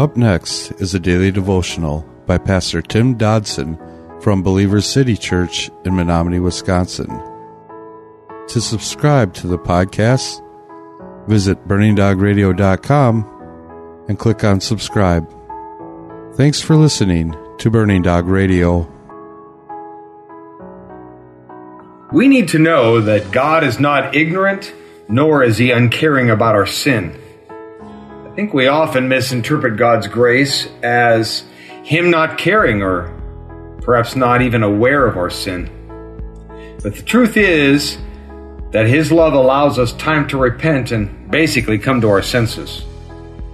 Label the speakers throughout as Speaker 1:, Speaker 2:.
Speaker 1: Up next is a daily devotional by Pastor Tim Dodson from Believers City Church in Menominee, Wisconsin. To subscribe to the podcast, visit burningdogradio.com and click on subscribe. Thanks for listening to Burning Dog Radio.
Speaker 2: We need to know that God is not ignorant, nor is he uncaring about our sin. Think we often misinterpret God's grace as him not caring or perhaps not even aware of our sin. But the truth is that his love allows us time to repent and basically come to our senses.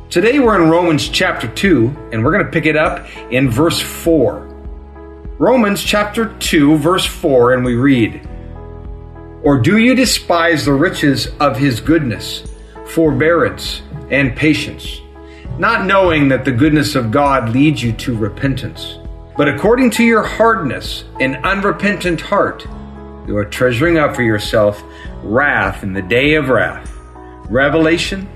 Speaker 2: Today we're in Romans chapter 2, and we're going to pick it up in verse 4. Romans chapter 2, verse 4, and we read, Or do you despise the riches of his goodness, forbearance, and patience, not knowing that the goodness of God leads you to repentance? But according to your hardness and unrepentant heart, you are treasuring up for yourself wrath in the day of wrath, revelation,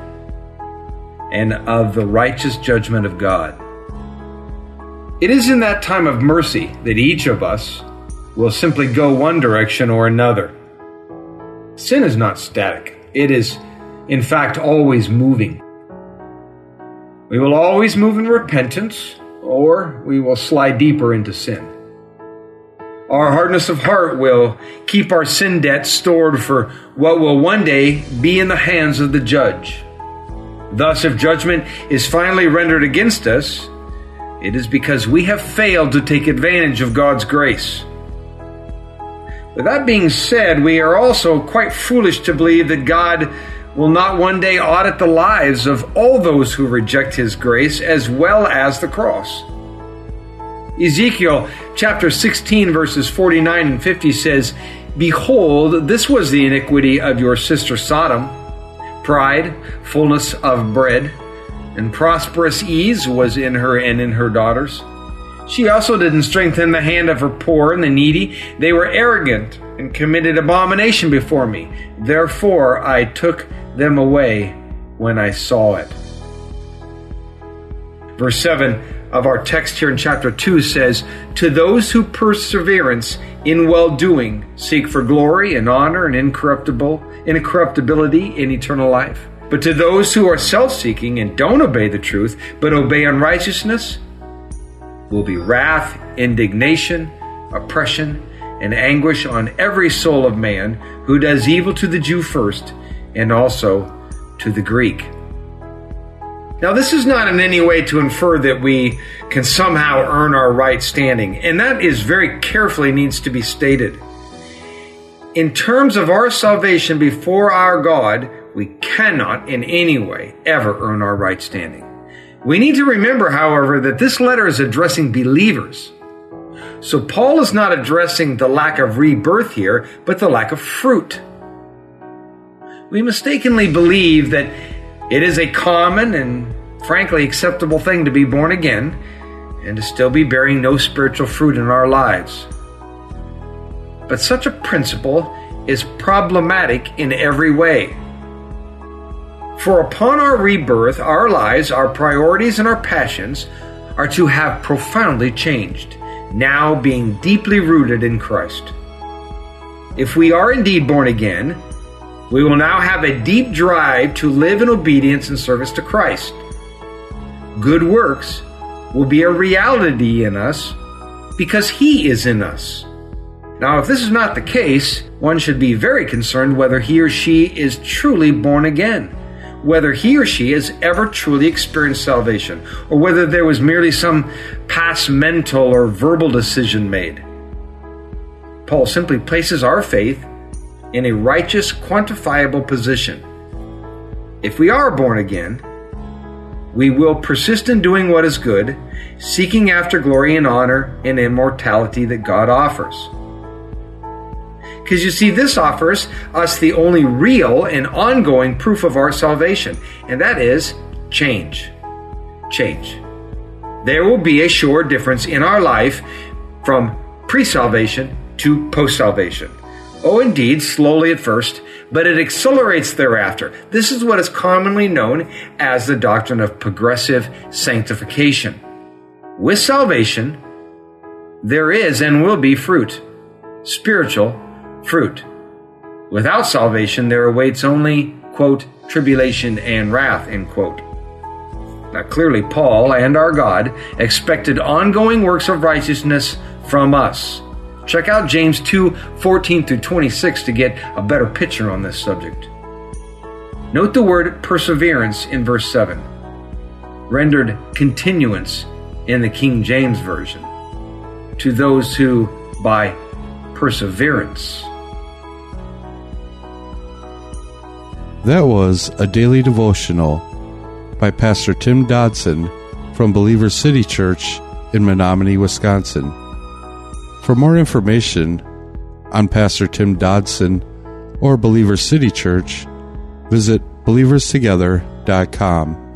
Speaker 2: and of the righteous judgment of God. It is in that time of mercy that each of us will simply go one direction or another. Sin is not static, it is, in fact, always moving. We will always move in repentance, or we will slide deeper into sin. Our hardness of heart will keep our sin debt stored for what will one day be in the hands of the judge. Thus, if judgment is finally rendered against us, it is because we have failed to take advantage of God's grace. With that being said, we are also quite foolish to believe that God will not one day audit the lives of all those who reject His grace as well as the cross. Ezekiel chapter 16, verses 49 and 50 says, Behold, this was the iniquity of your sister Sodom. Pride, fullness of bread, and prosperous ease was in her and in her daughters. She also didn't strengthen the hand of her poor and the needy. They were arrogant and committed abomination before me. Therefore I took them away when I saw it. Verse 7 of our text here in chapter 2 says, To those who perseverance in well doing seek for glory and honor and incorruptible, incorruptibility in eternal life. But to those who are self seeking and don't obey the truth, but obey unrighteousness, will be wrath, indignation, oppression, and anguish on every soul of man who does evil to the Jew first, and also to the Greek. Now, this is not in any way to infer that we can somehow earn our right standing, and that is very carefully needs to be stated. In terms of our salvation before our God, we cannot in any way ever earn our right standing. We need to remember, however, that this letter is addressing believers. So Paul is not addressing the lack of rebirth here, but the lack of fruit. We mistakenly believe that it is a common and frankly acceptable thing to be born again and to still be bearing no spiritual fruit in our lives. But such a principle is problematic in every way. For upon our rebirth, our lives, our priorities, and our passions are to have profoundly changed, now being deeply rooted in Christ. If we are indeed born again, we will now have a deep drive to live in obedience and service to Christ. Good works will be a reality in us because He is in us. Now, if this is not the case, one should be very concerned whether he or she is truly born again, whether he or she has ever truly experienced salvation, or whether there was merely some past mental or verbal decision made. Paul simply places our faith in a righteous, quantifiable position. If we are born again, we will persist in doing what is good, seeking after glory and honor and immortality that God offers. Because you see, this offers us the only real and ongoing proof of our salvation, and that is change. Change. There will be a sure difference in our life from pre salvation to post salvation. Oh, indeed, slowly at first, but it accelerates thereafter. This is what is commonly known as the doctrine of progressive sanctification. With salvation, there is and will be fruit, spiritual fruit. Without salvation, there awaits only, quote, tribulation and wrath, end quote. Now, clearly, Paul and our God expected ongoing works of righteousness from us. Check out James 2 14 through 26 to get a better picture on this subject. Note the word perseverance in verse 7, rendered continuance in the King James Version, to those who, by perseverance,
Speaker 1: That was a daily devotional by Pastor Tim Dodson from Believer City Church in Menominee, Wisconsin. For more information on Pastor Tim Dodson or Believer City Church, visit believerstogether.com.